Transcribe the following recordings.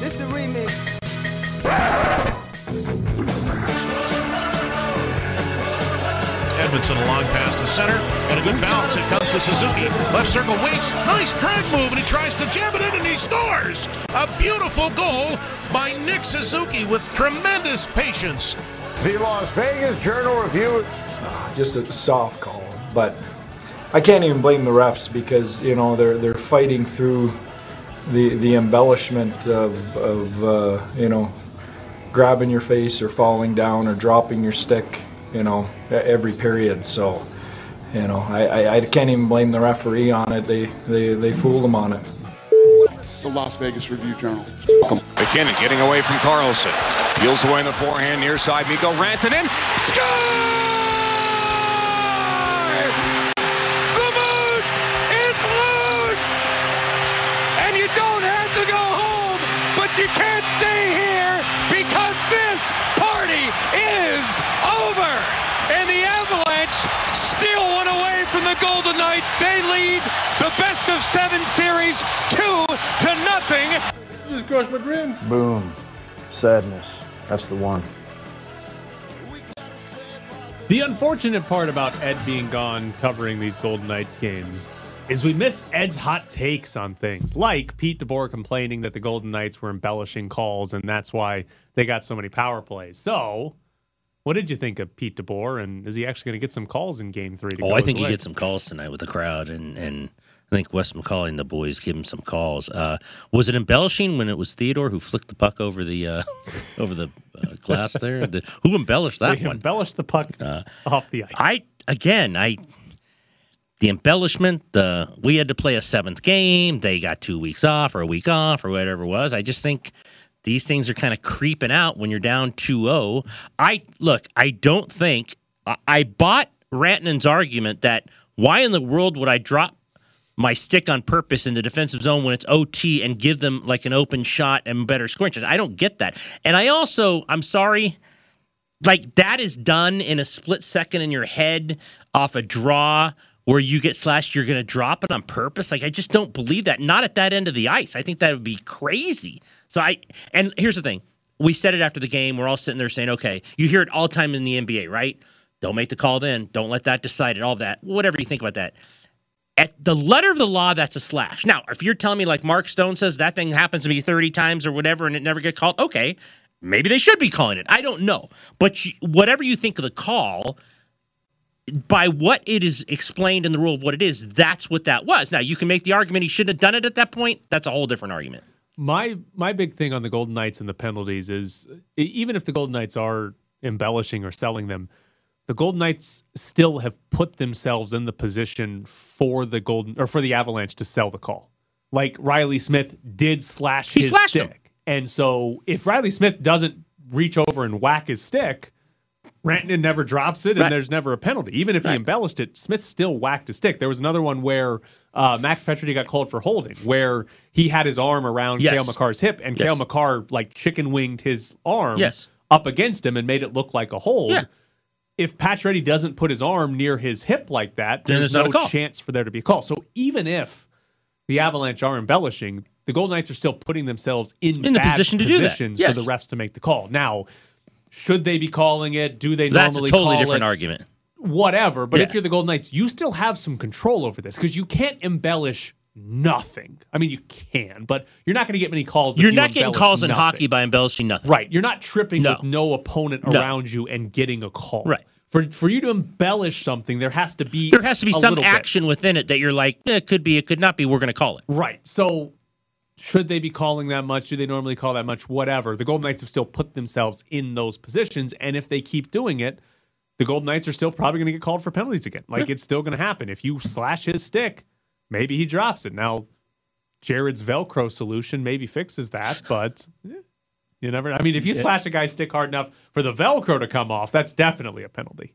This the remix. Edmondson a long pass to center and a good bounce. It comes to Suzuki. Left circle waits. Nice drag move and he tries to jam it in and he scores. A beautiful goal by Nick Suzuki with tremendous patience. The Las Vegas Journal Review. Ah, just a soft call. But I can't even blame the refs because you know they're they're fighting through the the embellishment of of uh, you know grabbing your face or falling down or dropping your stick. You know every period. So you know I, I, I can't even blame the referee on it. They they they fooled him on it. The Las Vegas Review Journal. MacKinnon getting away from Karlsson. Peels away in the forehand, near side. Mikko Rantanen. Score! Is over! And the Avalanche steal one away from the Golden Knights. They lead the best of seven series two to nothing. Just crushed my dreams. Boom. Sadness. That's the one. The unfortunate part about Ed being gone covering these Golden Knights games is we miss Ed's hot takes on things, like Pete DeBoer complaining that the Golden Knights were embellishing calls and that's why they got so many power plays. So, what did you think of Pete DeBoer, and is he actually going to get some calls in Game Three? To Oh, I think he gets some calls tonight with the crowd, and and I think Wes McCauley and the boys give him some calls. Uh, was it embellishing when it was Theodore who flicked the puck over the uh, over the uh, glass there? The, who embellished that They one? embellished the puck off the ice. I again, I the embellishment. The we had to play a seventh game. They got two weeks off or a week off or whatever it was. I just think these things are kind of creeping out when you're down 2-0. I look. I don't think I, I bought Rantanen's argument that why in the world would I drop my stick on purpose in the defensive zone when it's OT and give them like an open shot and better scoring chance. I don't get that. And I also, I'm sorry, like that is done in a split second in your head off a draw where you get slashed, you're going to drop it on purpose. Like I just don't believe that. Not at that end of the ice. I think that would be crazy. So I and here's the thing. We said it after the game. We're all sitting there saying, "Okay, you hear it all time in the NBA, right? Don't make the call then. Don't let that decide it. All that. Whatever you think about that." At the letter of the law, that's a slash. Now, if you're telling me like Mark Stone says that thing happens to me 30 times or whatever and it never gets called, okay, maybe they should be calling it. I don't know. But you, whatever you think of the call, by what it is explained in the rule of what it is, that's what that was. Now, you can make the argument he shouldn't have done it at that point. That's a whole different argument. My my big thing on the Golden Knights and the penalties is even if the Golden Knights are embellishing or selling them, the Golden Knights still have put themselves in the position for the Golden or for the Avalanche to sell the call. Like Reilly Smith did slash He his stick. him. And so if Reilly Smith doesn't reach over and whack his stick, Rantanen never drops it, and Right. there's never a penalty. Even if he embellished it, Smith still whacked a stick. There was another one where uh, Max Pacioretty got called for holding, where he had his arm around Yes. Cale Makar's hip, and Yes. Cale Makar like chicken winged his arm Yes. up against him and made it look like a hold. Yeah. If Pacioretty doesn't put his arm near his hip like that, Then there's there's no chance for there to be a call. So even if the Avalanche are embellishing, the Golden Knights are still putting themselves in, In the position to do that. Yes. for the refs to make the call. Now, should they be calling it? Do they That's a normally totally different it? argument. Whatever. But if you're the Golden Knights, you still have some control over this because you can't embellish nothing. I mean, you can, but you're not going to get many calls. You're you not getting calls in hockey by embellishing nothing. Right. You're not tripping No. with no opponent No. around you and getting a call. Right. For for you to embellish something, there has to be There has to be some little bit. action within it that you're like, eh, it could be, it could not be. We're going to call it. Right. So should they be calling that much? Do they normally call that much? Whatever. The Golden Knights have still put themselves in those positions, and if they keep doing it, the Golden Knights are still probably going to get called for penalties again. Like it's still going to happen. If you slash his stick, maybe he drops it. Now, Jared's Velcro solution maybe fixes that, but you never. I mean, if you slash a guy's stick hard enough for the Velcro to come off, that's definitely a penalty.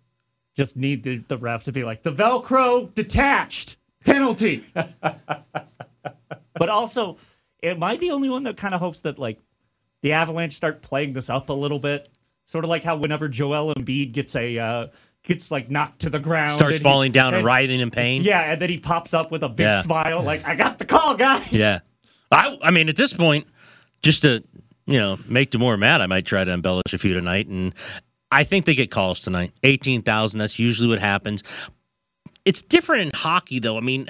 Just need the, the ref to be like, the Velcro detached. Penalty. but also, am I the only one that kind of hopes that, like, the Avalanche start playing this up a little bit? Sort of like how whenever Joel Embiid gets a. Uh, Gets like knocked to the ground, Starts and he- falling down and writhing in pain. Yeah, and then he pops up with a big Yeah. smile, like I got the call, guys. Yeah. I I mean, at this point, just to you know, make DeBoer mad, I might try to embellish a few tonight. And I think they get calls tonight. 18,000, that's usually what happens. It's different in hockey, though. I mean,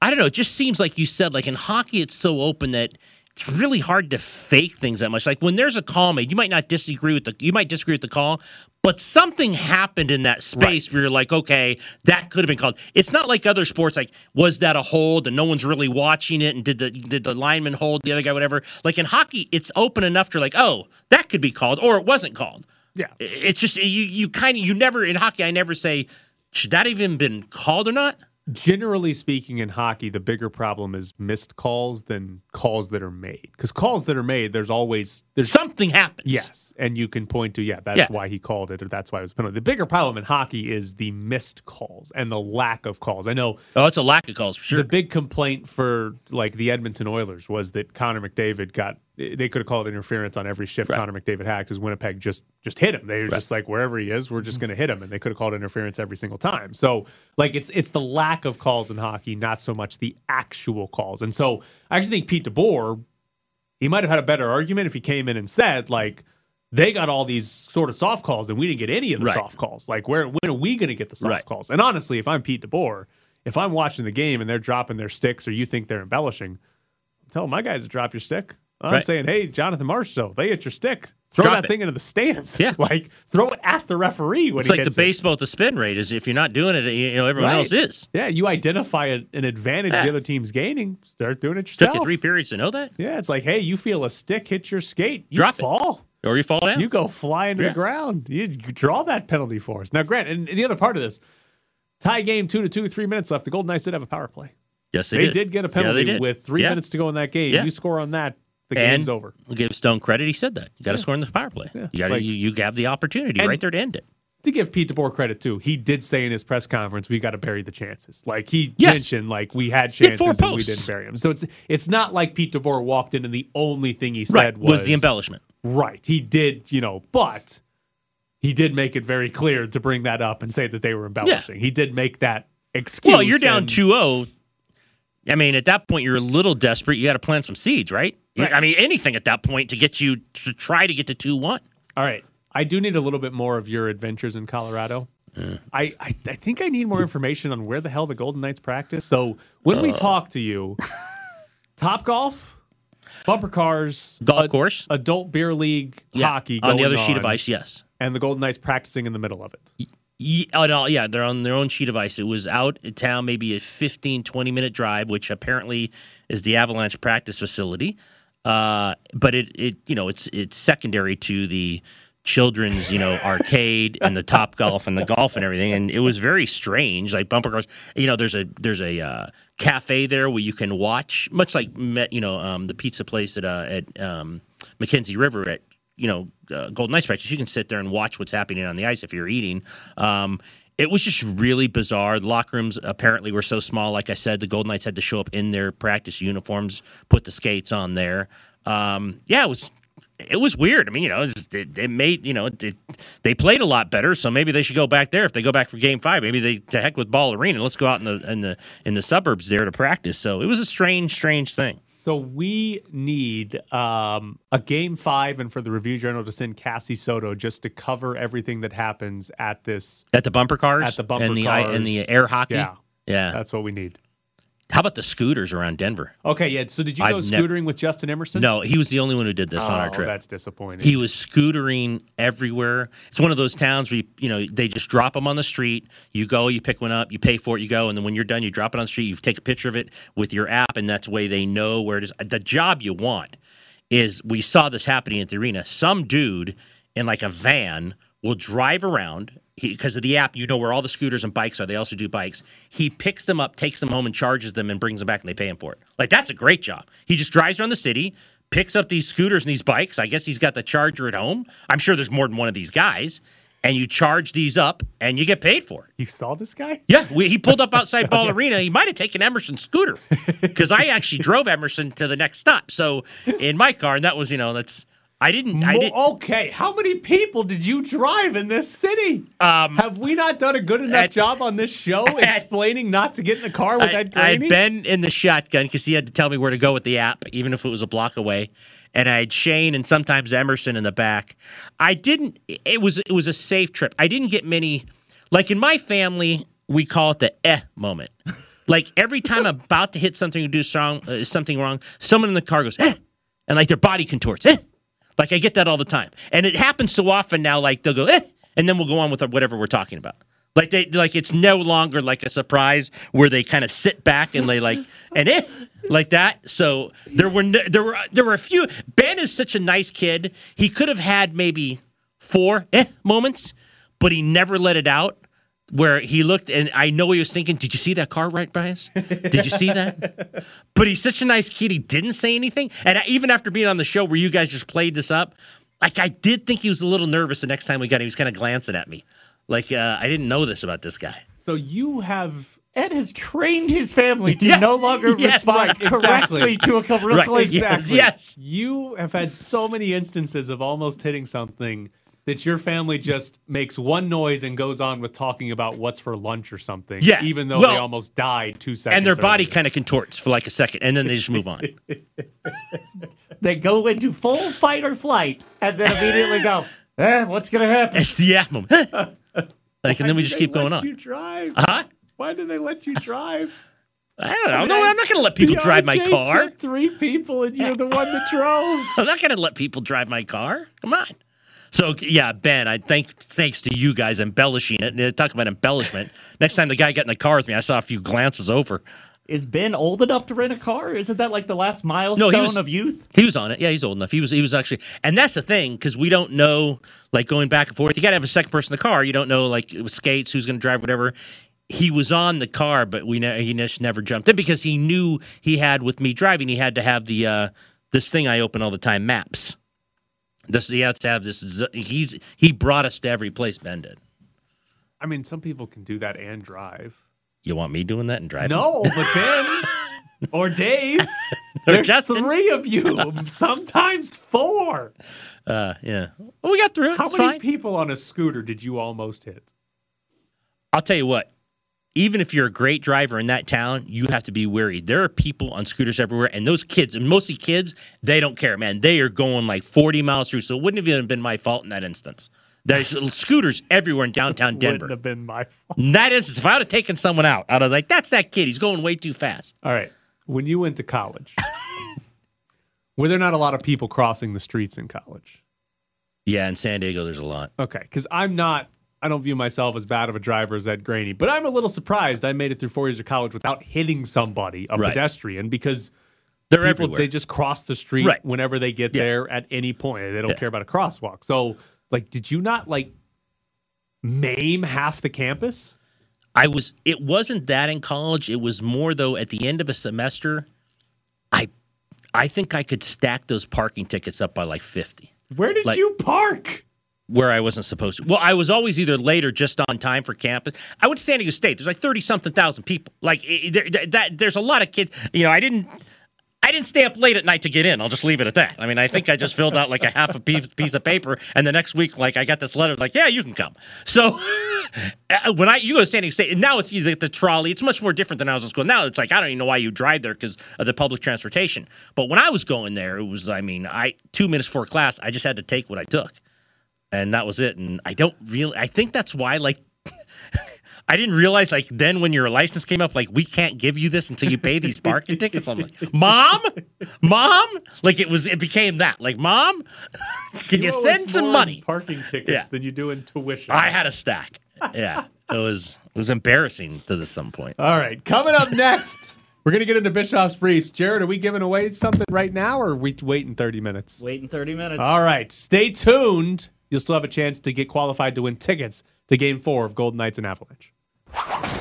I don't know. It just seems like you said, like in hockey, it's so open that it's really hard to fake things that much. Like when there's a call made, you might not disagree with the you might disagree with the call, but something happened in that space where you're like, okay, that could have been called. It's not like other sports, like was that a hold and no one's really watching it, and did the did the lineman hold the other guy, whatever. Like in hockey, it's open enough to like, oh, that could be called, or it wasn't called. Yeah. It's just you you kind of you never in hockey. I never say should that even been called or not. Generally speaking, in hockey, the bigger problem is missed calls than calls that are made. Because calls that are made, there's always there's Something happens. yes, and you can point to yeah, that's Yeah. why he called it, or that's why it was penalty. The bigger problem in hockey is the missed calls and the lack of calls. I know Oh, it's a lack of calls for sure. the big complaint for like the Edmonton Oilers was that Connor McDavid got they could have called interference on every shift Right. Connor McDavid had because Winnipeg just just hit him. They were just like wherever he is, we're just mm-hmm. going to hit him, and they could have called interference every single time. So like it's it's the lack of calls in hockey, not so much the actual calls. And so I actually think Pete DeBoer he might have had a better argument if he came in and said like. They got all these sort of soft calls, and we didn't get any of the Right. soft calls. Like, where when are we going to get the soft Right. calls? And honestly, if I'm Pete DeBoer, if I'm watching the game and they're dropping their sticks or you think they're embellishing, tell my guys to drop your stick. I'm Right. saying, hey, Jonathan Marchessault, they hit your stick. Throw Drop that it. thing into the stands. Yeah. like throw it at the referee when It's like the it. baseball at the spin rate is if you're not doing it, you know everyone Right. else is. Yeah, you identify an advantage Yeah. the ah. other team's gaining. Start doing it Took yourself. you three periods to know that, yeah, it's like, hey, you feel a stick hit your skate, you Drop it. fall. or you fall down. You go fly into Yeah. the ground. You, draw that penalty for us. Now, Grant, and the other part of this, tie game, two to two, three minutes left. The Golden Knights did have a power play. yes, they, did. They, did. did. get a penalty did. with three Yeah. minutes to go in that game. Yeah. You score on that, the And game's over. We'll give Stone credit. He said that you got to score in the power play. Yeah. You got Like- you, you have the opportunity right there to end it. to give Pete DeBoer credit too, he did say in his press conference, "We got to bury the chances." Like he Yes. mentioned, like we had He had chances and we didn't bury them. So it's it's not like Pete DeBoer walked in and the only thing he Right said was, the embellishment. Right, he did, you know, but he did make it very clear to bring that up and say that they were embellishing. He did make that excuse. Well, you're down and- 2-0. I mean, at that point, you're a little desperate. You got to plant some seeds, right? Right. I mean, anything at that point to get you to try to get to two one. All right. I do need a little bit more of your adventures in Colorado. I, I, I think I need more information on where the hell the Golden Knights practice. So when Uh. we talk to you, Top Golf, bumper cars, Golf ad- course. adult beer league hockey on the other sheet of ice. Yes. and the Golden Knights practicing in the middle of it. Ye- oh, yeah, they're on their own sheet of ice. It was out in town, maybe a 15, 20 minute drive, which apparently is the Avalanche practice facility. Uh, but it, it, you know, it's it's secondary to the children's, you know, arcade and the top golf and the golf and everything. And it was very strange, like bumper cars. You know, there's a there's a uh, cafe there where you can watch, much like you know, um, the pizza place at uh, at um, Mackenzie River at you know, uh, Golden Knights practice, you can sit there and watch what's happening on the ice if you're eating. Um, it was just really bizarre. The locker rooms apparently were so small. Like I said, the Golden Knights had to show up in their practice uniforms, put the skates on there. Um, yeah, it was it was weird. I mean, you know, it, it made you know it, they played a lot better. So maybe they should go back there if they go back for Game Five. Maybe they to heck with Ball Arena. Let's go out in the in the in the suburbs there to practice. So it was a strange, strange thing. So we need um, a game five, and for the review journal to send Cassie Soto just to cover everything that happens at this. At the bumper cars, At the bumper and the and the air hockey. Yeah, yeah. that's what we need. How about the scooters around Denver? Okay, yeah. So did you go I've nev- scootering with Justin Emerson? No, he was the only one who did this on our Oh, trip. That's disappointing. He was scootering everywhere. It's one of those towns where you, you know they just drop them on the street. You go, you pick one up, you pay for it, you go, and then when you're done, you drop it on the street. You take a picture of it with your app, and that's the way they know where it is. The job you want is we saw this happening at the arena. Some dude in like a van will drive around because of the app. You know where all the scooters and bikes are. They also do bikes. He picks them up, takes them home, and charges them, and brings them back, and they pay him for it. Like that's a great job. He just drives around the city, picks up these scooters and these bikes. I guess he's got the charger at home. I'm sure there's more than one of these guys. And you charge these up, and you get paid for it. you saw this guy? Yeah, we, he pulled up outside Ball Arena. He might have taken Emerson's scooter because I actually drove Emerson to the next stop. So in my car, and that was you know that's I didn't. I didn't. okay, how many people did you drive in this city? Um, Have we not done a good enough at- job on this show explaining not to get in the car with I, Ed I had been in the shotgun because he had to tell me where to go with the app, even if it was a block away. And I had Shane and sometimes Emerson in the back. I didn't. It was it was a safe trip. I didn't get many. Like in my family, we call it the eh moment. Like every time I'm about to hit something or do strong, uh, something wrong, someone in the car goes eh, and like their body contorts eh. Like I get that all the time, and it happens so often now. Like they'll go eh, and then we'll go on with whatever we're talking about. Like they like it's no longer like a surprise where they kind of sit back and they like and eh like that. So there were no, there were there were a few. Ben is such a nice kid. He could have had maybe four eh moments, but he never let it out. Where he looked and I know he was thinking, "Did you see that car right by us? Did you see that?" but he's such a nice kid. He didn't say anything. And I- even after being on the show where you guys just played this up, like I did think he was a little nervous the next time we got him. He was kind of glancing at me. Like uh, I didn't know this about this guy. so you have Ed has trained his family to Yeah. no longer Yes, respond right, exactly. correctly to a commercial. Right, yes, yes. you have had so many instances of almost hitting something that your family just makes one noise and goes on with talking about what's for lunch or something. Yeah, Even though well- they almost died two seconds. And their body kind of contorts for like a second, and then they just move on. They go into full fight or flight and then immediately go, eh, what's going to happen? it's the yeah moment. like, and then we Why just did keep they going let on. You drive? Huh? Why did they let you drive? I don't know. No, I'm not going to let people The drive my car. sent three people, and you're the one that drove. I'm not going to let people drive my car. Come on. So yeah, Ben, I thank thanks to you guys embellishing it. Talk about embellishment. Next time the guy got in the car with me, I saw a few glances over. Is Ben old enough to rent a car? Isn't that like the last milestone was- of youth? He was on it. Yeah, he's old enough. He was. He was actually, and that's the thing because we don't know, like going back and forth. You got to have a second person in the car. You don't know, like skates, who's going to drive, whatever. He was on the car, but we ne- he just never jumped in because he knew he had with me driving. He had to have the uh, this thing I open all the time, maps. This he has to have this. He's he brought us to every place Ben did. I mean, some people can do that and drive. You want me doing that and driving? No, but Ben or Dave, Or there's Justin. three of you, sometimes four. Uh, yeah. Well, we got through it. How It's many fine. people on a scooter did you almost hit? I'll tell you what. Even if you're a great driver in that town, you have to be wary. There are people on scooters everywhere, and those kids, and mostly kids, they don't care, man. They are going like 40 miles through. So it wouldn't have even been my fault in that instance. There's scooters everywhere in downtown Denver. Wouldn't have been my fault. In that instance, if I would have taken someone out, I'd have like, that's that kid. He's going way too fast. All right. When you went to college, were there not a lot of people crossing the streets in college? Yeah, in San Diego, there's a lot. Okay, because I'm not. I don't view myself as bad of a driver as Ed Graney, but I'm a little surprised I made it through four years of college without hitting somebody, a Right. pedestrian, because They're people everywhere. they just cross the street Right. whenever they get Yeah. there at any point. They don't Yeah. care about a crosswalk. So, like, did you not like maim half the campus? I was it wasn't that in college. It was more though at the end of a semester, I I think I could stack those parking tickets up by like 50 Where did Like- you park? Where I wasn't supposed to. Well, I was always either late or just on time for campus. I went to San Diego State. There's like 30 something thousand people. Like that there's a lot of kids, you know, I didn't I didn't stay up late at night to get in. I'll just leave it at that. I mean, I think I just filled out like a half a piece, of paper, and the next week, like I got this letter, like, yeah, you can come. So uh, when I you go to San Diego State, and now it's either the trolley. It's much more different than I was in school. Now it's like I don't even know why you drive there because of the public transportation. But when I was going there, it was I mean, I two minutes before class, I just had to take what I took, and that was it. And I don't really. I think that's why like. I didn't realize like then when your license came up, like we can't give you this until you pay these parking tickets. I'm like, mom, mom, like it was, it became that. Like, mom, can you, owe us send some more money? Parking tickets Yeah. than you do in tuition. I had a stack. Yeah, it was it was embarrassing to this some point. All right, coming up next, we're gonna get into Bischoff's briefs. Jared, are we giving away something right now, or are we waiting thirty minutes? Waiting 30 minutes. All right, stay tuned. You'll still have a chance to get qualified to win tickets to Game Four of Golden Knights and Avalanche.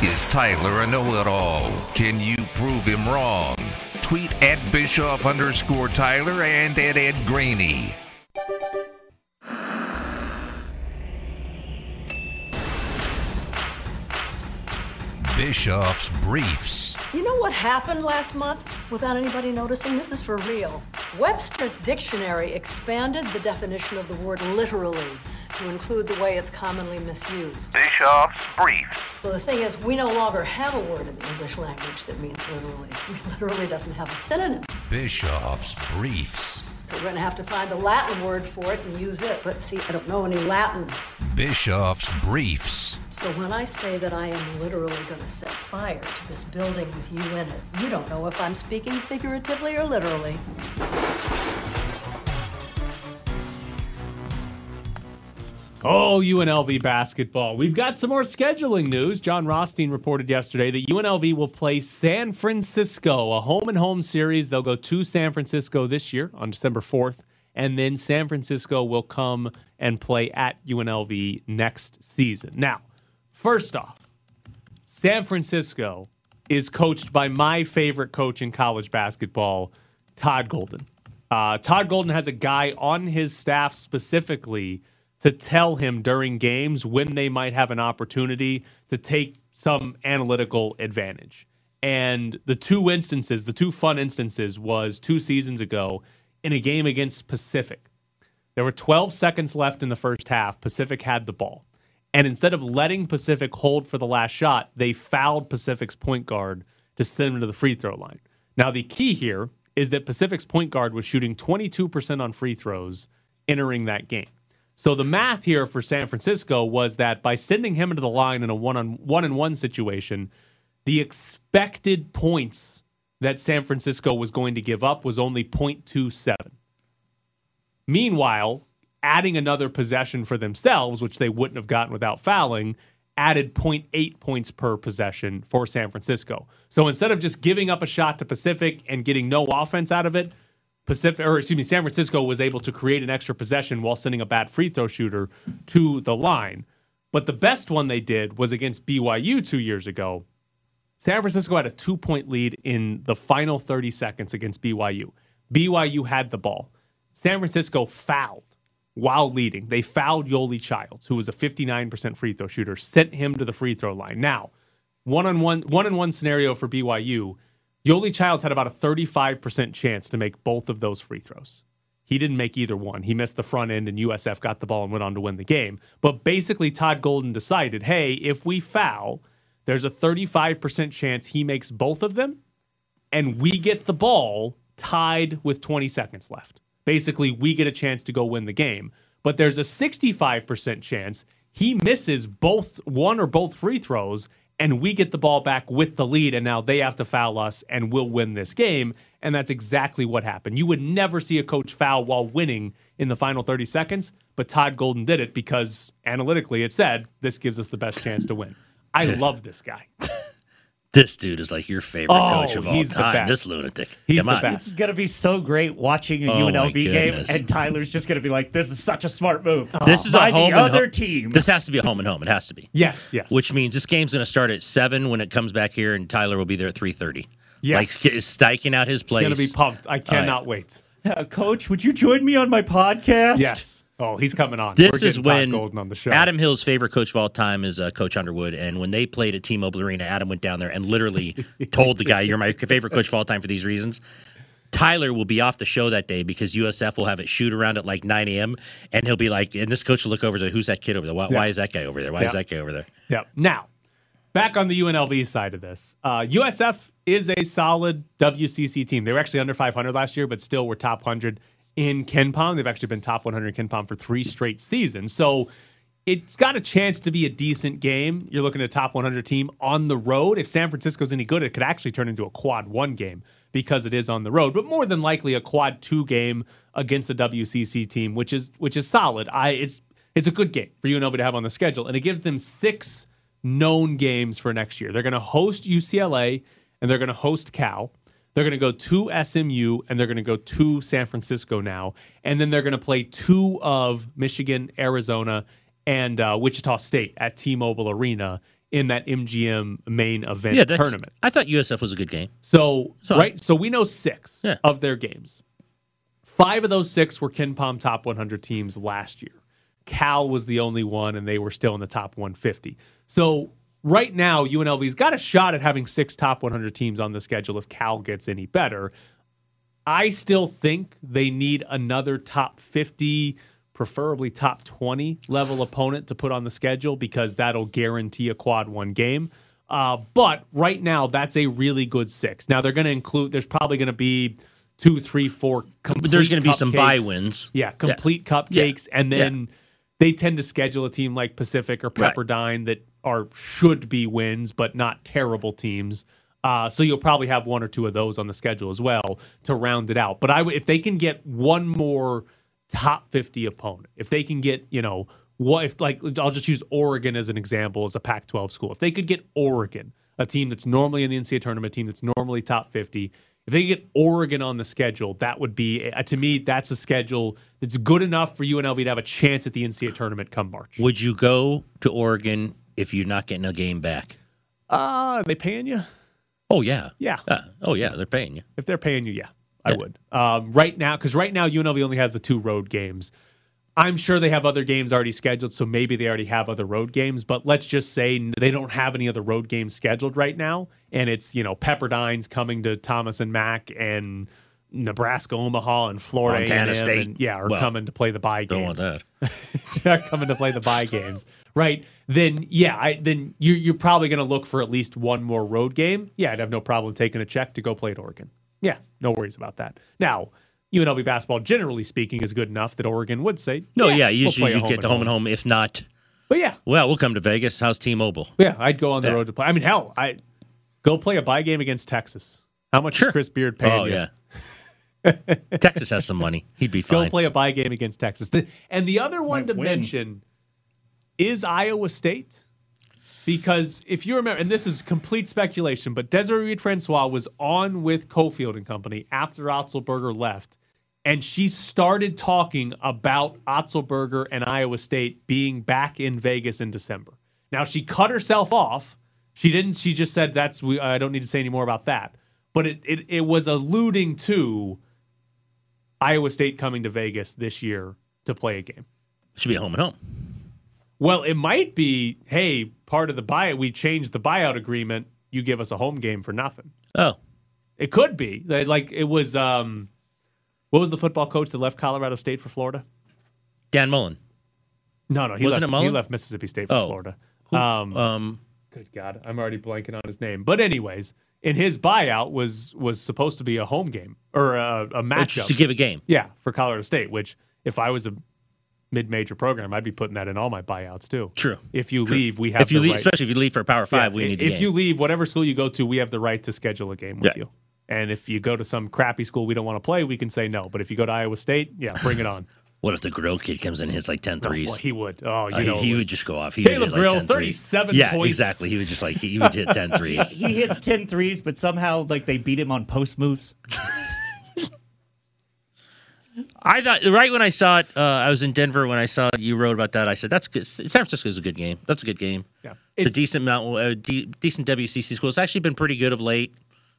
Is Tyler a know-it-all? Can you prove him wrong? Tweet at Bischoff underscore Tyler and at Ed Graney. Bischoff's Briefs. You know what happened last month without anybody noticing? This is for real. Webster's dictionary expanded the definition of the word literally to include the way it's commonly misused. Bischoff's Briefs. So the thing is, we no longer have a word in the English language that means literally. literally doesn't have a synonym. Bischoff's Briefs. So we're going to have to find a Latin word for it and use it. But see, I don't know any Latin. Bischoff's Briefs. So when I say that I am literally going to set fire to this building with you in it, you don't know if I'm speaking figuratively or literally. Oh, UNLV basketball. We've got some more scheduling news. Jon Rothstein reported yesterday that UNLV will play San Francisco, a home and home series. They'll go to San Francisco this year on December 4th, and then San Francisco will come and play at UNLV next season. Now, first off, San Francisco is coached by my favorite coach in college basketball, Todd Golden. Uh, Todd Golden has a guy on his staff specifically to tell him during games when they might have an opportunity to take some analytical advantage. And the two instances, the two fun instances, was two seasons ago in a game against Pacific. There were 12 seconds left in the first half. Pacific had the ball. And instead of letting Pacific hold for the last shot, they fouled Pacific's point guard to send him to the free throw line. Now, the key here is that Pacific's point guard was shooting 22% on free throws entering that game. So the math here for San Francisco was that by sending him into the line in a one on one and one situation, the expected points that San Francisco was going to give up was only 0.27. Meanwhile, adding another possession for themselves, which they wouldn't have gotten without fouling, added 0.8 points per possession for San Francisco. So instead of just giving up a shot to Pacific and getting no offense out of it, Pacific or excuse me, San Francisco was able to create an extra possession while sending a bad free throw shooter to the line. But the best one they did was against BYU 2 years ago. San Francisco had a 2-point lead in the final 30 seconds against BYU. BYU had the ball. San Francisco fouled while leading. They fouled Yoeli Childs, who was a 59% free throw shooter, sent him to the free throw line. Now, one-on-one one-on-one scenario for BYU, Yoeli Childs had about a 35% chance to make both of those free throws. He didn't make either one. He missed the front end, and USF got the ball and went on to win the game. But basically, Todd Golden decided hey, if we foul, there's a 35% chance he makes both of them, and we get the ball tied with 20 seconds left. Basically, we get a chance to go win the game. But there's a 65% chance he misses both one or both free throws and we get the ball back with the lead, and now they have to foul us, and we'll win this game. And that's exactly what happened. You would never see a coach foul while winning in the final 30 seconds, but Todd Golden did it because analytically it said this gives us the best chance to win. I love this guy. This dude is like your favorite Oh, coach of all he's the time. best. This lunatic. He's Come the on. best. It's gonna be so great watching a Oh, UNLV game, and Tyler's just gonna be like, "This is such a smart move." This is by a home the and other ho- team. This has to be a home and home. It has to be. Yes, yes. Which means this game's going to start at seven when it comes back here, and Tyler will be there at three thirty. Yes. like stiking out his place. Going to be pumped. I cannot wait. Uh, Coach, would you join me on my podcast? Yes. Oh, he's coming on. This We're is when Golden on the show. Adam Hill's favorite coach of all time is uh, Coach Underwood, and when they played at T-Mobile Arena, Adam went down there and literally told the guy, "You're my favorite coach of all time for these reasons." Tyler will be off the show that day because USF will have it shoot around at like 9 a.m. and he'll be like, and this coach will look over and say, "Who's that kid over there? Why, Yeah. why is that guy over there? Why Yeah. is that guy over there?" Yeah. Now, back on the UNLV side of this, uh, USF is a solid WCC team. They were actually under 500 last year, but still were top 100 in KenPom. They've actually been top 100 in KenPom for three straight seasons. So it's got a chance to be a decent game. You're looking at a top 100 team on the road. If San Francisco's any good, it could actually turn into a quad one game because it is on the road, but more than likely a quad two game against a WCC team, which is which is solid. I it's it's a good game for UNLV to have on the schedule, and it gives them six known games for next year. They're going to host UCLA and they're going to host Cal. They're going to go to SMU and they're going to go to San Francisco now, and then they're going to play two of Michigan, Arizona, and uh, Wichita State at T-Mobile Arena in that MGM main event Yeah, tournament. I thought USF was a good game. So, So- right, so we know six Yeah. of their games. Five of those six were KenPom top 100 teams last year. Cal was the only one, and they were still in the top 150. So right now, UNLV's got a shot at having six top 100 teams on the schedule if Cal gets any better. I still think they need another top 50, preferably top 20 level opponent to put on the schedule because that'll guarantee a quad one game. Uh, but right now, that's a really good six. Now they're going to include. There's probably going to be two, three, four. But there's going gonna be some buy wins. Yeah, complete cupcakes, and Yeah. then they tend to schedule a team like Pacific or Right. Pepperdine that are should be wins, but not terrible teams. Uh, so you'll probably have one or two of those on the schedule as well to round it out. But I if they can get one more top 50 opponent, if they can get, you know, what if like I'll just use Oregon as an example as a Pac-12 school. If they could get Oregon, a team that's normally in the NCAA tournament, team that's normally top 50, if they get Oregon on the schedule, that would be uh, to me that's a schedule that's good enough for UNLV to have a chance at the NCAA tournament come March. Would you go to Oregon if you're not getting a game back? Uh, are they paying you? Oh yeah, Yeah. Uh, oh yeah, they're paying you. If they're paying you, yeah, I Yeah. would. Um, right now, because right now UNLV only has the two road games. I'm sure they have other games already scheduled, so maybe they already have other road games. But let's just say they don't have any other road games scheduled right now, and it's you know Pepperdine's coming to Thomas and Mack and Nebraska, Omaha, and Florida Montana A&M, State. and, yeah, are Well, coming to play the buy Don't want that. They're coming to play the buy games, right? Then yeah, I, then you're you're probably going to look for at least one more road game. Yeah, I'd have no problem taking a check to go play at Oregon. Yeah, no worries about that. Now, UNLV basketball, generally speaking, is good enough that Oregon would say, No, yeah, we'll usually play a you get the home and home. If not, But yeah, well, we'll come to Vegas. How's T-Mobile? yeah, I'd go on the Yeah. road to play. I mean, hell, I go play a buy game against Texas. How much Sure. is Chris Beard paying Oh you? yeah. Texas has some money. He'd be fine. Go play a buy game against Texas. The- and the other one Might to win. mention is Iowa State. Because if you remember, and this is complete speculation, but Desiree Reed Francois was on with Cofield and Company after Otzelberger left, and she started talking about Otzelberger and Iowa State being back in Vegas in December. Now she cut herself off. She didn't. She just said that's. We, I don't need to say any more about that. But it, it it was alluding to Iowa State coming to Vegas this year to play a game. Should be home and home. Well, it might be, hey, part of the buyout, we changed the buyout agreement. You give us a home game for nothing. Oh, It could be like it was. um What was the football coach that left Colorado State for Florida? Dan Mullen. No, no, he Wasn't left. it Mullen? He left Mississippi State for Oh. Florida. Who- Um, um, good God, I'm already blanking on his name. But anyways, in his buyout was was supposed to be a home game or a, a matchup to give a game. Yeah, for Colorado State, which if I was a mid-major program, I'd be putting that in all my buyouts too. True. If you True. leave, we have if you the leave, right- especially if you leave for a Power Five, Yeah, we i- need the If game. you leave, whatever school you go to, we have the right to schedule a game with Yeah. you. And if you go to some crappy school we don't want to play, we can say no. But if you go to Iowa State, yeah, bring it on. What if the grill kid comes in and hits like 10 threes? well, he would. Oh, you Uh, know, he, would. would just go off. He Caleb would hit like Grill, 10 threes. 37 yeah, points. exactly. He would just like he would hit 10 threes. he hits 10 threes, but somehow like they beat him on post moves. I thought right when I saw it, uh, I was in Denver when I saw you wrote about that. I said that's good. San Francisco is a good game. That's a good game. Yeah. it's, a decent amount, uh, de- decent WCC school. It's actually been pretty good of late.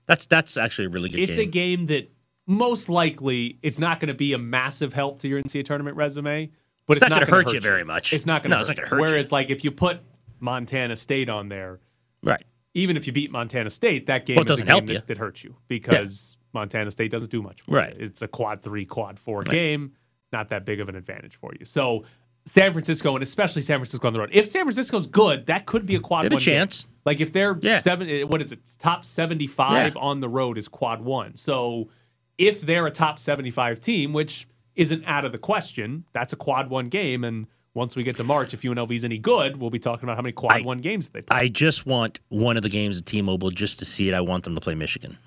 That's that's actually a really good game. it's game. a game that most likely it's not going to be a massive help to your NCAA tournament resume, but It's it's, not not going hurt you very much. It's not going No, to it's not hurt. hurt you. Whereas, like if you put Montana State on there, right? Even if you beat Montana State, that game Well, it is a doesn't game help that, you. that hurts you because Montana State doesn't do much. Right. It's a quad three, quad four Right. game. Not that big of an advantage for you. So. San Francisco and especially San Francisco on the road. If San Francisco's good, that could be a quad They have a one game. chance. Like if they're Yeah. seven, eh, what is it? Top seventy-five Yeah. on the road is quad one. So if they're a top seventy-five team, which isn't out of the question, that's a quad one game. And once we get to March, if UNLV's any good, we'll be talking about how many quad one games they play. I just want one of the games at T-Mobile just to see it. I want them to play Michigan.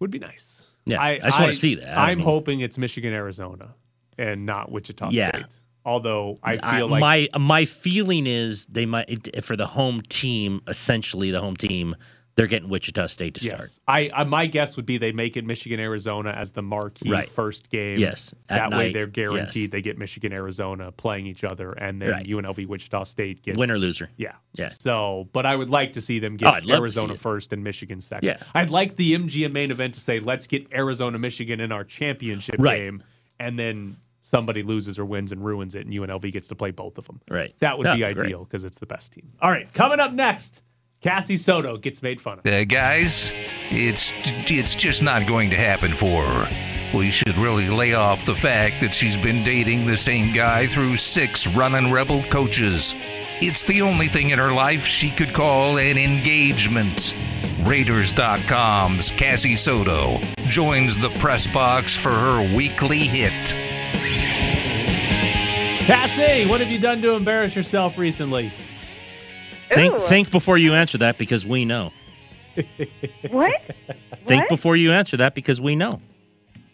Would be nice. Yeah, I, just want to see that. I I'm mean, hoping it's Michigan, Arizona, and not Wichita Yeah. State. Although I I- feel like my my feeling is they might for the home team, essentially the home team, they're getting Wichita State to start. Yes. I, I my guess would be they make it Michigan Arizona as the marquee Right. first game. Yes, at That way they're guaranteed they get Michigan Arizona playing each other and then Right. UNLV Wichita State get Winner loser. Yeah. Yeah. So, but I would like to see them Oh, get to Arizona first and Michigan second. Yeah. I'd like the MGM main event to say, let's get Arizona Michigan in our championship Right. game and then somebody loses or wins and ruins it and UNLV gets to play both of them. Right. That would Yeah, be ideal because it's the best team. All right, coming up next, Cassie Soto gets made fun of. Uh, guys, it's it's just not going to happen for her. We should really lay off the fact that she's been dating the same guy through six running rebel coaches. It's the only thing in her life she could call an engagement. Raiders.com's Cassie Soto joins the press box for her weekly hit. Cassie, what have you done to embarrass yourself recently? Think think before you answer that because we know. What? Think What? before you answer that because we know.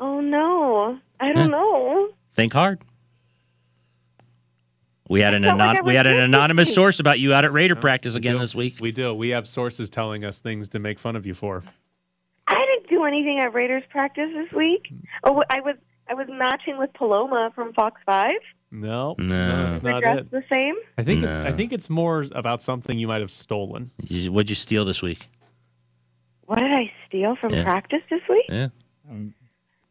Oh no, I don't Yeah. know. Think hard. We had an felt like anon- we had an anonymous source about you out at Raider uh, practice again do. this week. We do. We have sources telling us things to make fun of you for. I didn't do anything at Raiders practice this week. Oh, I was I was matching with Paloma from Fox Five. No, No. that's We're not dressed it. the same. I think it's. I think it's more about something you might have stolen. You- What'd you steal this week? What did I steal from Yeah. practice this week? Yeah.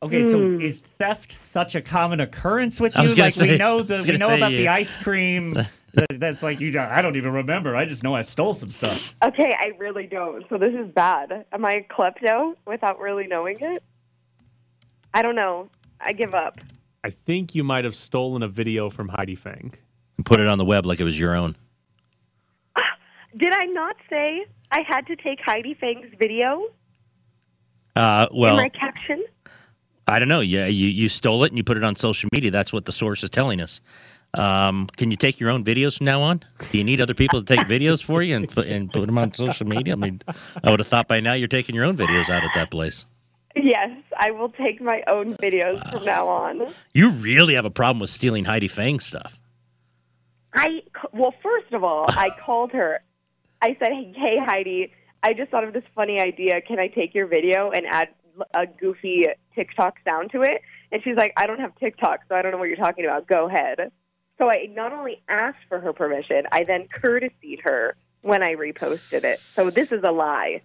Okay, so Hmm. is theft such a common occurrence with I was you? Like say- we know the we know about you- the ice cream. that's like you. don't- I don't even remember. I just know I stole some stuff. Okay, I really don't. So this is bad. Am I a klepto without really knowing it? I don't know. I give up. I think you might have stolen a video from Heidi Fang. And put it on the web like it was your own. Did I not say I had to take Heidi Fang's video Uh, in well, my caption? I don't know. Yeah, you, you stole it and you put it on social media. That's what the source is telling us. Um, can you take your own videos from now on? Do you need other people to take videos for you and put, and put them on social media? I mean, I would have thought by now you're taking your own videos out at that place. Yes, I will take my own videos from uh, now on. You really have a problem with stealing Heidi Fang stuff. I well, first of all, I called her. I said, "Hey Heidi, I just thought of this funny idea. Can I take your video and add a goofy TikTok sound to it?" And she's like, "I don't have TikTok, so I don't know what you're talking about. Go ahead." So I not only asked for her permission, I then courtesied her when I reposted it. So this is a lie.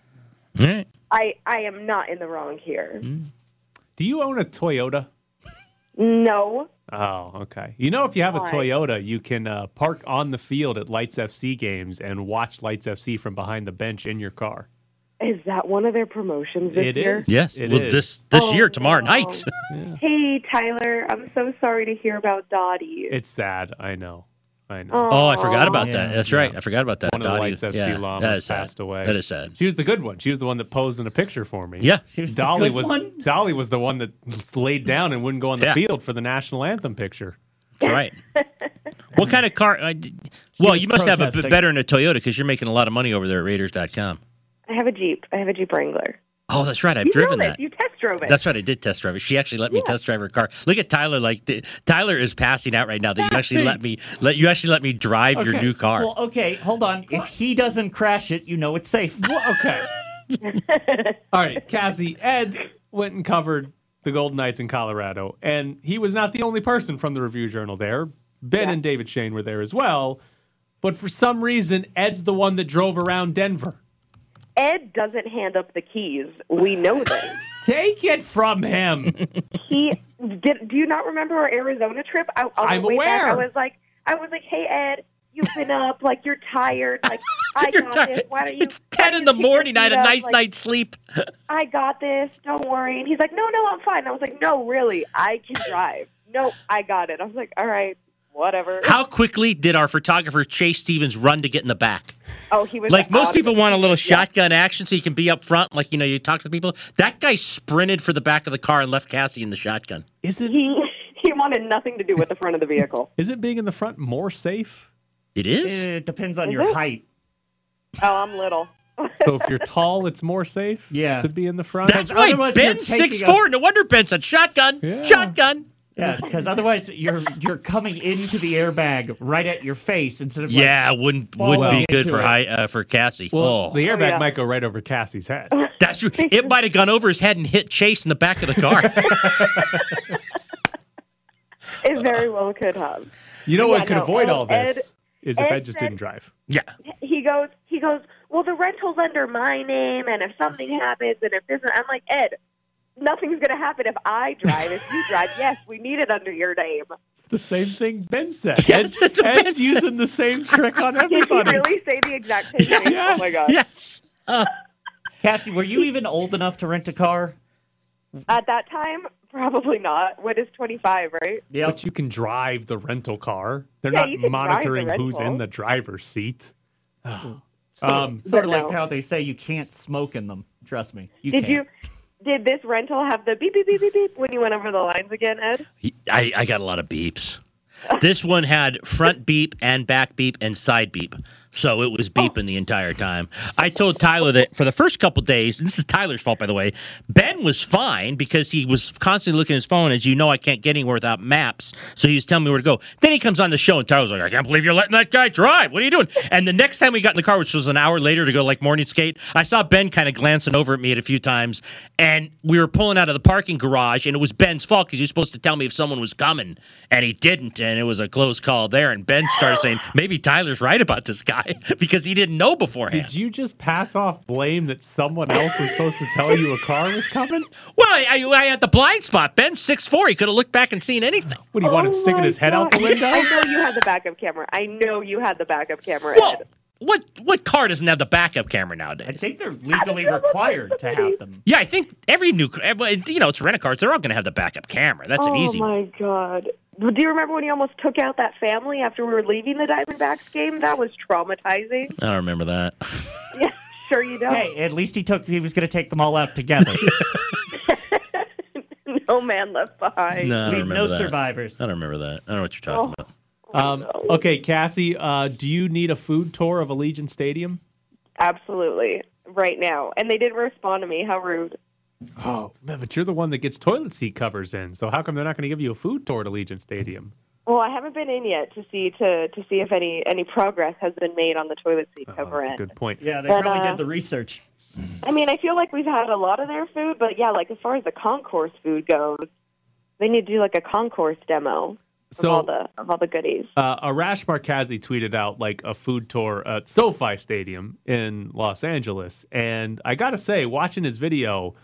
All right. I I am not in the wrong here. Mm. Do you own a Toyota? No. Oh, okay. You know, if you have a Toyota, you can uh, park on the field at Lights FC games and watch Lights FC from behind the bench in your car. Is that one of their promotions this It year? is. Yes. It well, is. this this Oh, year, tomorrow no. night. Hey Tyler, I'm so sorry to hear about Dottie. It's sad. I know. I know. Oh, I forgot about Yeah. that. That's right. I forgot about that. One of the Dottie- Lights FC yeah, llamas that is sad. passed away. That is sad. She was the good one. She was the one that posed in a picture for me. Yeah. She was the Dolly good was one? Dolly was the one that laid down and wouldn't go on the Yeah. field for the national anthem picture. Right. what kind of car? Uh, I, well, you must have a better than a Toyota because you're making a lot of money over there at Raiders.com. I have a Jeep. I have a Jeep Wrangler. Oh, that's right. I've you driven know that. this. You test drove it. That's right. I did test drive it. She actually let me test drive her car. Look at Tyler. Like th- Tyler is passing out right now. That you actually let me let you actually let me drive your new car. Well, okay, hold on. If he doesn't crash it, you know it's safe. Well, okay. All right, Cassie. Ed went and covered the Golden Knights in Colorado, and he was not the only person from the Review Journal there. Ben and David Shane were there as well. But for some reason, Ed's the one that drove around Denver. Ed doesn't hand up the keys. We know this. Take it from him. he did. Do you not remember our Arizona trip? I, on I'm way Back, I was like, I was like, hey Ed, you've been up, like you're tired, like I got tired. this. Why don't you? It's ten in the morning. I had a nice Like, night's sleep. I got this. Don't worry. And he's like, no, no, I'm fine. I was like, no, really, I can drive. no, I got it. I was like, all right, whatever. How quickly did our photographer Chase Stevens run to get in the back? Oh, he was Like most people want a little Yeah. shotgun action so you can be up front, like you know, you talk to people. That guy sprinted for the back of the car and left Cassie in the shotgun. Is it He he wanted nothing to do with the front of the vehicle. is it being in the front more safe? It is. It depends on Is your it? height. Oh, I'm little. So if you're tall, it's more safe. Yeah. to be in the front. That's right. otherwise you're Ben's six four. No wonder Ben said shotgun. Yeah. Shotgun. Yes, because otherwise you're you're coming into the airbag right at your face instead of like, Yeah, wouldn't wouldn't be good for it. high uh, for Cassie. Well, oh, the airbag yeah. might go right over Cassie's head. that's true. It might have gone over his head and hit Chase in the back of the car. It very well could have. You know Yeah, what could no, avoid oh, all this Ed- is if Ed Ed just said- didn't drive. yeah. He goes, he goes. Well, the rental's under my name, and if something happens, and if this, I'm like Ed. Nothing's going to happen if I drive. If you drive, yes, we need it under your name. It's the same thing Ben said. Yes, Ed's, that's what Ben Ed's said. using the same trick on everybody. Did he really say the exact same thing? Oh my god! Yes. Uh, Cassie, were you even old enough to rent a car? At that time, probably not. What is 25, right? Yeah. But you can drive the rental car. They're Yeah, not can the monitoring who's in the driver's seat. um, Sort of No. like how they say you can't smoke in them. Trust me. You Did can't. you? Did this rental have the beep beep beep beep beep when you went over the lines again, Ed? I, I got a lot of beeps. This one had front beep and back beep and side beep. So it was oh. beeping the entire time. I told Tyler that for the first couple days, and this is Tyler's fault, by the way, Ben was fine because he was constantly looking at his phone. As you know, I can't get anywhere without maps. So he was telling me where to go. Then he comes on the show, and Tyler's like, I can't believe you're letting that guy drive. What are you doing? And the next time we got in the car, which was an hour later to go like morning skate, I saw Ben kind of glancing over at me at a few times. And we were pulling out of the parking garage, and it was Ben's fault because he was supposed to tell me if someone was coming, and he didn't. And it was a close call there. And Ben started saying, maybe Tyler's right about this guy because he didn't know beforehand. Did you just pass off blame that someone else was supposed to tell you a car was coming? Well, I, I, I had the blind spot. Ben's 6'4. He could have looked back and seen anything. What do you want him Oh sticking his head out the window? I know you had the backup camera. I know you had the backup camera, Well, Ed. What what car doesn't have the backup camera nowadays? I think they're legally required to have them. Yeah, I think every new, every- eh, you know, it's rent a cars. They're all going to have the backup camera. That's an oh easy. one. my god! Do you remember when you almost took out that family after we were leaving the Diamondbacks game? That was traumatizing. I don't remember that. Yeah, sure you don't. Hey, at least he took. He was going to take them all out together. no man left behind. No, I don't Leave remember no that. survivors. I don't remember that. I don't know what you're talking Oh. about. Um, okay, Cassie, uh, do you need a food tour of Allegiant Stadium? Absolutely, right now. And they didn't respond to me. How rude. Oh, man, but you're the one that gets toilet seat covers in. So how come they're not going to give you a food tour at Allegiant Stadium? Well, I haven't been in yet to see to to see if any any progress has been made on the toilet seat Oh, cover that's a end. good point. Yeah, they But, probably uh, did the research. I mean, I feel like we've had a lot of their food, but yeah, like as far as the concourse food goes, they need to do like a concourse demo of So- all the of all the goodies. Uh, Arash Markazi tweeted out like a food tour at SoFi Stadium in Los Angeles, and I gotta say, watching his video,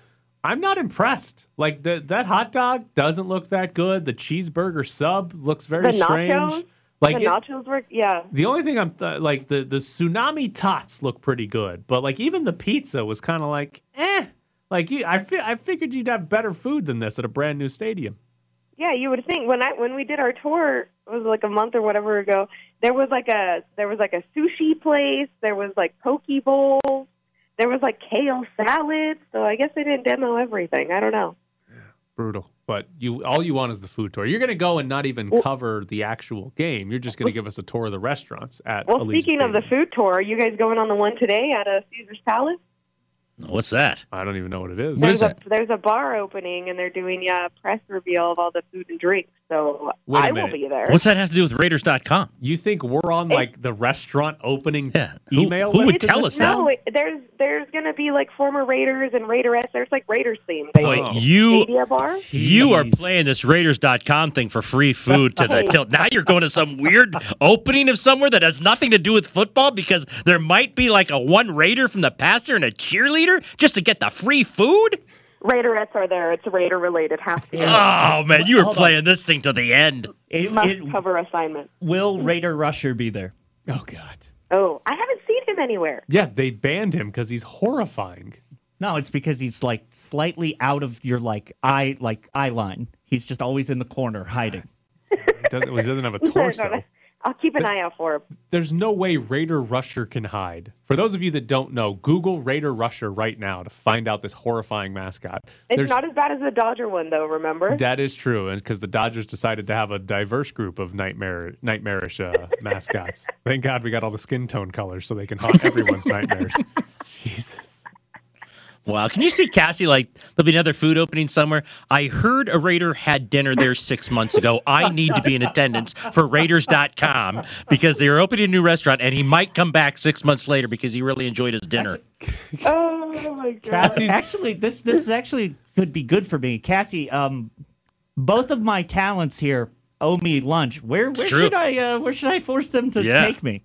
I'm not impressed. Like the, that hot dog doesn't look that good. The cheeseburger sub looks very the strange. nachos, Like the it- nachos were yeah. the only thing I'm th- like the the tsunami tots look pretty good, but like even the pizza was kind of like eh. Like you, I fi- I figured you'd have better food than this at a brand new stadium. Yeah, you would think when I when we did our tour, it was like a month or whatever ago. There was like a there was like a sushi place. There was like poke bowls. There was like kale salad. So I guess they didn't demo everything. I don't know. Brutal. But you all you want is the food tour. You're going to go and not even cover the actual game. You're just going to give us a tour of the restaurants at Well, Allegiant speaking of the food tour, are you guys going on the one today at a Caesar's Palace? What's that? I don't even know what it is. there's a there's a bar opening and they're doing a press reveal of all the food and drinks. So Wait a I will be there. What's that have to do with Raiders.com? You think we're on like the restaurant opening Who- email who would list? at tell this us that? No, there's there's gonna be like former Raiders and Raiderettes. There's like Raiders themed. Boy, oh. Like, you media bar. you are playing this Raiders.com thing for free food to the tilt. Now you're going to some weird opening of somewhere that has nothing to do with football because there might be like a one Raider from the past there and a cheerleader just to get the free food. Raiderettes are there. It's Raider related. Have to. Oh man, you were Hold on. playing this thing to the end. It- Must it- cover assignment. will Raider Rusher be there? Oh god. Oh, I haven't seen him anywhere. Yeah, they banned him because he's horrifying. No, it's because he's like slightly out of your like eye like eye line. He's just always in the corner hiding. He doesn't, he doesn't have a torso. Oh, I'll keep an eye out for him. There's no way Raider Rusher can hide. For those of you that don't know, Google Raider Rusher right now to find out this horrifying mascot. It's There's- not as bad as the Dodger one, though. Remember? That is true, and because the Dodgers decided to have a diverse group of nightmare nightmarish uh, mascots. Thank God we got all the skin tone colors so they can haunt everyone's nightmares. Jesus. Wow, can you see Cassie like there'll be another food opening somewhere? I heard a Raider had dinner there six months ago. I need to be in attendance for Raiders.com because they are opening a new restaurant and he might come back six months later because he really enjoyed his dinner. Oh my god. Cassie's actually this this is actually could be good for me. Cassie, um both of my talents here owe me lunch. Where where should I uh, where should I force them to Yeah. take me?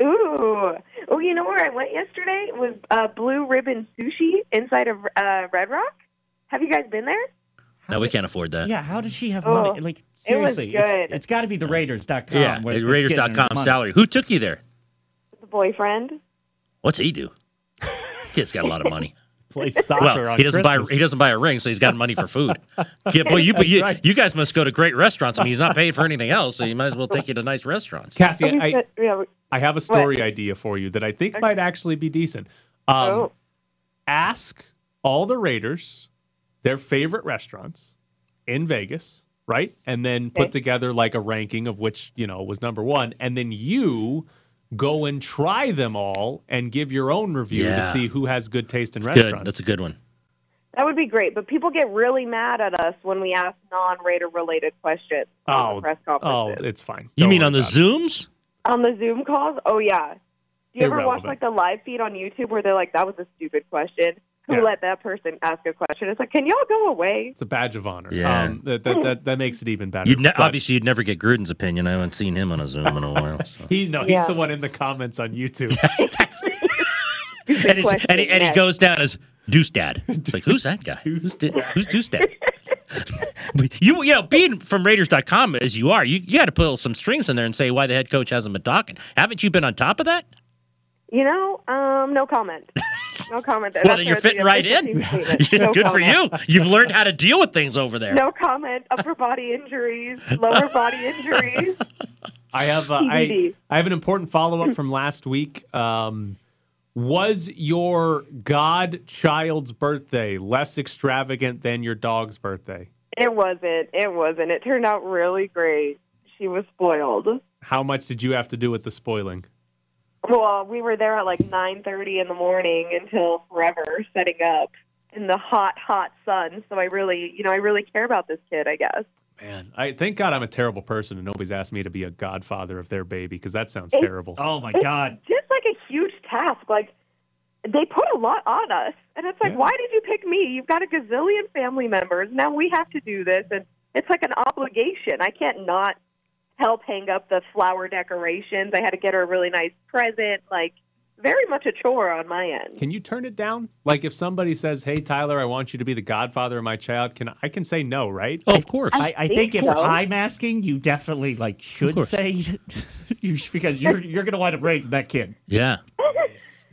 Ooh. Oh, you know where I went yesterday? It was uh, Blue Ribbon Sushi inside of uh, Red Rock. Have you guys been there? No, we can't afford that. Yeah, how does she have Oh, money? Like it was seriously, it's, it's got to be the Raiders.com. Yeah, where it's getting her Raiders.com salary. Who took you there? The boyfriend. What's he do? Kid's got a lot of money. Play soccer well, on he doesn't Christmas. buy he doesn't buy a ring, so he's got money for food. Yeah, boy, you, you, right. you guys must go to great restaurants. I mean, he's not paying for anything else, so you might as well take you to nice restaurants. Cassie, I, said- yeah, we- I have a story idea for you that I think might actually be decent. Um, Oh. Ask all the Raiders their favorite restaurants in Vegas, right? And then put together like a ranking of which, you know, was number one. And then you go and try them all and give your own review to see who has good taste in Good. restaurants. That's a good one. That would be great, but people get really mad at us when we ask non-Raider related questions on oh, the press oh, it's fine. You Don't mean on the about it. Zooms? On the Zoom calls? Oh yeah. Do you ever watch like the live feed on YouTube where they're like, "That was a stupid question. Who Yeah. let that person ask a question?" It's like, can y'all go away? It's a badge of honor. Yeah. Um, that, that, that, that makes it even better. You'd ne- But obviously you'd never get Gruden's opinion. I haven't seen him on a Zoom in a while. so. He, no, he's Yeah. the one in the comments on YouTube. and, he's- question and, he, and he goes down as Deuce Dad. It's like, who's that guy? Who's, Di- who's Deuce Dad? you, you know, being from Raiders.com as you are, you, you got to pull some strings in there and say why the head coach hasn't been talking. Haven't you been on top of that? You know, um, no comment. No comment. Well, then you're fitting right in. No Good for you. You've learned how to deal with things over there. No comment. Upper body injuries, lower body injuries. I have uh, I, I have an important follow up from last week. Um, was your godchild's birthday less extravagant than your dog's birthday? It wasn't. It wasn't. It turned out really great. She was spoiled. How much did you have to do with the spoiling? Well, we were there at like 9:30 in the morning until forever setting up in the hot, hot sun. So I really, you know, I really care about this kid. I guess. Man, I thank God I'm a terrible person and nobody's asked me to be a godfather of their baby because that sounds It- terrible. Oh my It's God. just like a huge task. Like they put a lot on us, and it's like, Yeah. why did you pick me? You've got a gazillion family members. Now we have to do this, and it's like an obligation. I can't not help hang up the flower decorations. I had to get her a really nice present. Like very much a chore on my end. Can you turn it down? Like if somebody says, "Hey Tyler, I want you to be the godfather of my child," can I can say no, right? Oh, of course. I, I think think if so. I'm asking, you definitely like should say you because you're you're gonna wind up raising that kid. yeah.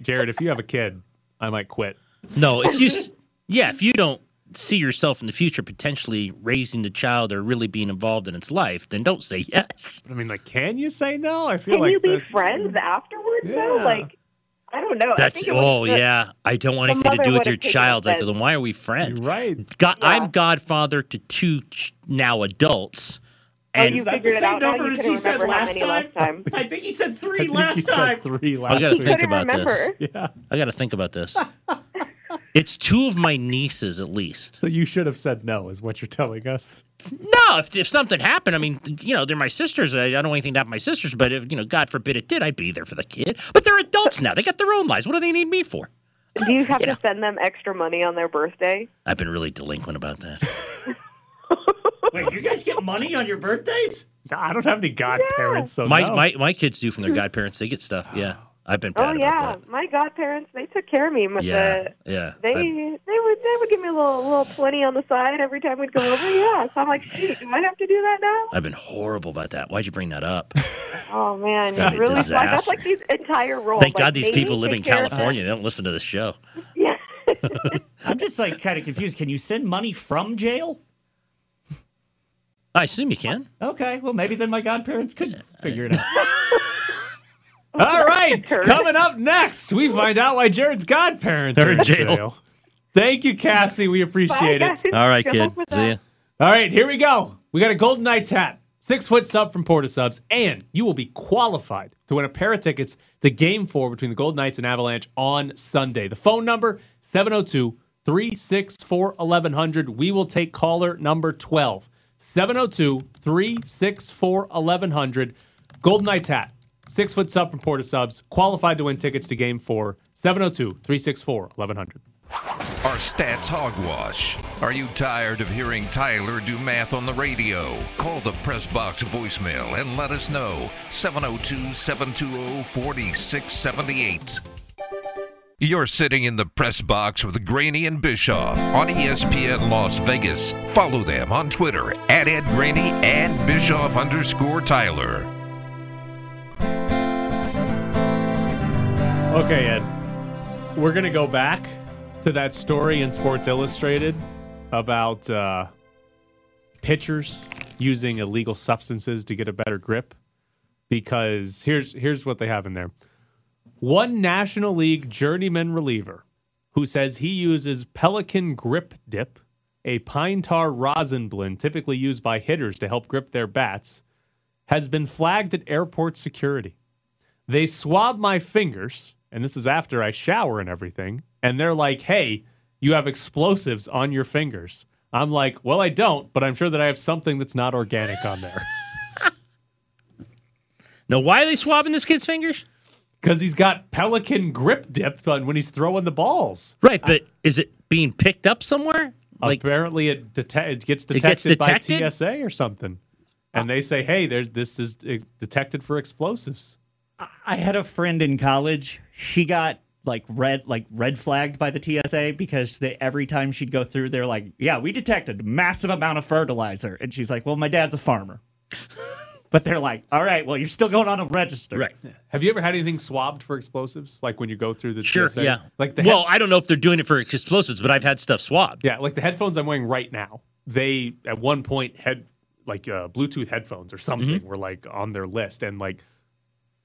Jared, if you have a kid, I might quit. No, if you, s- yeah, if you don't see yourself in the future potentially raising the child or really being involved in its life, then don't say yes. I mean, like, can you say no? I feel like Can like you be that's- friends afterwards? Though, like I don't know. That's think it was oh the- yeah. I don't want anything to do with your child. Like, then why are we friends? You're right. God, Yeah. I'm godfather to two ch- now adults, Oh, and you Is that figured the it same out number as he said last time? last time. I think he said I three think last you time. said three last. I gotta think about remember. this. Yeah. I got to think about this. it's two of my nieces at least. So you should have said no, is what you're telling us. No, if, if something happened, I mean, you know, they're my sisters. I, I don't want anything to happen to my sisters, but if, you know, God forbid it did, I'd be there for the kid. But they're adults now. They got their own lives. What do they need me for? Do you have You to know. send them extra money on their birthday? I've been really delinquent about that. Wait, you guys get money on your birthdays? I don't have any godparents, so my, no. my my kids do from their godparents. They get stuff. Yeah, I've been Oh yeah, about my godparents they took care of me with that. the. Yeah, yeah. They I- they would they would give me a little little twenty on the side every time we'd go over. Yeah, so I'm like, shoot, do I have to do that now? I've been horrible about that. Why'd you bring that up? Oh man, That'd you a really like that's like these entire roles. Thank like, God these people live in California. They don't listen to the show. Yeah. I'm just like kind of confused. Can you send money from jail? I assume you can. Okay, well maybe then my godparents could figure it out. All right, Turd. coming up next, we find out why Jared's godparents They're are in in jail. jail. Thank you, Cassie. We appreciate Bye, it. All right, Good kid. See that. ya. All right, here we go. We got a Golden Knights hat, six foot sub from Port of Subs, and you will be qualified to win a pair of tickets to game four between the Golden Knights and Avalanche on Sunday. The phone number 702 364 1100. We will take caller number 12. 702 364 1100. Golden Knights hat, six foot sub from Port of Subs, qualified to win tickets to game four. 702 364 1100. Our stats hogwash. Are you tired of hearing Tyler do math on the radio? Call the press box voicemail and let us know. 702 720 4678. You're sitting in the press box with Graney and Bischoff on ESPN Las Vegas. Follow them on Twitter at Ed Graney and Bischoff underscore Tyler. Okay, Ed. We're going to go back to that story in Sports Illustrated about uh, pitchers using illegal substances to get a better grip. Because here's here's what they have in there. One National League journeyman reliever who says he uses Pelican Grip Dip, a pine tar rosin blend typically used by hitters to help grip their bats, has been flagged at airport security. They swab my fingers, and this is after I shower and everything, and they're like, hey, you have explosives on your fingers. I'm like, well, I don't, but I'm sure that I have something that's not organic on there. Now, why are they swabbing this kid's fingers? Because he's got pelican grip dip on when he's throwing the balls. Right, but is it being picked up somewhere? Like, Apparently, it, dete- it gets It detected, gets detected? by TSA or something. And they say, hey, there, this is uh, detected for explosives. I had a friend in college. She got like red like red flagged by the TSA because they, every time she'd go through, they're like, "Yeah, we detected a massive amount of fertilizer," and she's like, "Well, my dad's a farmer." but they're like, "All right, well, you're still going on a register." right. Have you ever had anything swabbed for explosives? Like when you go through the Sure, TSA? yeah. Like the well, head- I don't know if they're doing it for explosives, but I've had stuff swabbed. yeah, like the headphones I'm wearing right now. They at one point had like uh, Bluetooth headphones or something Mm-hmm. were like on their list, and like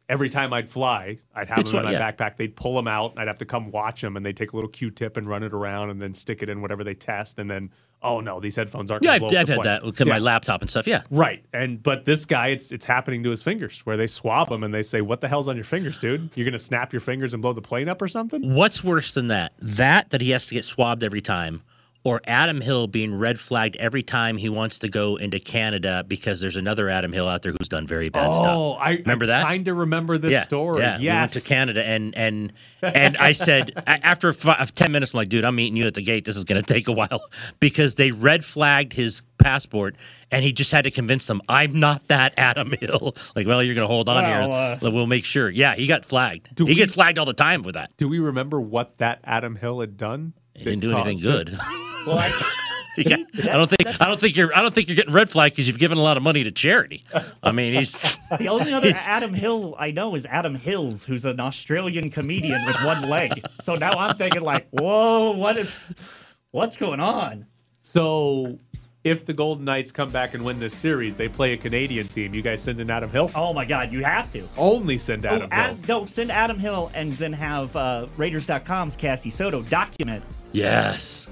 every time I'd fly, I'd have It's them in my yeah. backpack. They'd pull them out, and I'd have to come watch them, and they'd take a little Q-tip and run it around, and then stick it in whatever they test, and then oh no, these headphones aren't. Yeah, I've, I've had that with my laptop and stuff. Yeah. Right. And but this guy, it's it's happening to his fingers where they swab him and they say, "What the hell's on your fingers, dude? You're gonna snap your fingers and blow the plane up or something?" What's worse than that? That that he has to get swabbed every time, or Adam Hill being red flagged every time he wants to go into Canada because there's another Adam Hill out there who's done very bad stuff. Oh, I Remember that? Kind of remember this yeah, story. Yeah, we went to Canada, and and and I said after five, ten minutes, I'm like, dude, I'm meeting you at the gate. This is going to take a while because they red flagged his passport, and he just had to convince them I'm not that Adam Hill. Like, well, you're going to hold on Well, here. uh, we'll make sure. Yeah, he got flagged. He we- gets flagged all the time with that. Do we remember what that Adam Hill had done? He didn't do anything good. It? Well, I, Yeah, I don't think I don't think you're I don't think you're getting red flag because you've given a lot of money to charity. I mean, he's the only other Adam Hill I know is Adam Hills, who's an Australian comedian with one leg. So now I'm thinking like, whoa, what if, what's going on? So, if the Golden Knights come back and win this series, they play a Canadian team. You guys send in Adam Hill? Oh my God, you have to. Only send Oh, Adam Hill. Ad, no, send Adam Hill and then have uh, Raiders.com's Cassie Soto document. yes.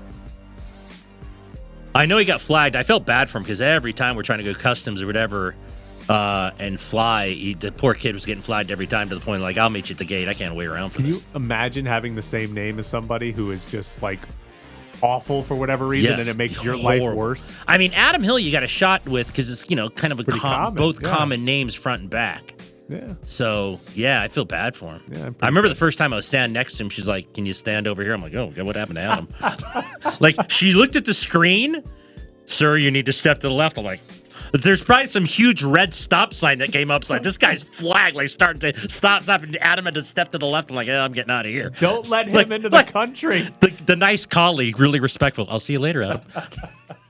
I know he got flagged. I felt bad for him because every time we're trying to go customs or whatever uh, and fly, he, the poor kid was getting flagged every time to the point like I'll meet you at the gate. I can't wait around for Can this. you imagine having the same name as somebody who is just like awful for whatever reason, Yes, and it makes your life worse? I mean, Adam Hill, you got a shot with because it's you know kind of a com- common, both yeah. common names front and back. Yeah. So yeah, I feel bad for him. Yeah, I remember the first time I was standing next to him. She's like, "Can you stand over here?" I'm like, "Oh, God, what happened to Adam?" like she looked at the screen. Sir, you need to step to the left. I'm like, there's probably some huge red stop sign that came up. So like, this guy's flag like starting to stop, stop, and Adam had to step to the left. I'm like, yeah, I'm getting out of here. Don't let him Like- into the like- country. The, the nice colleague, really respectful. I'll see you later, Adam.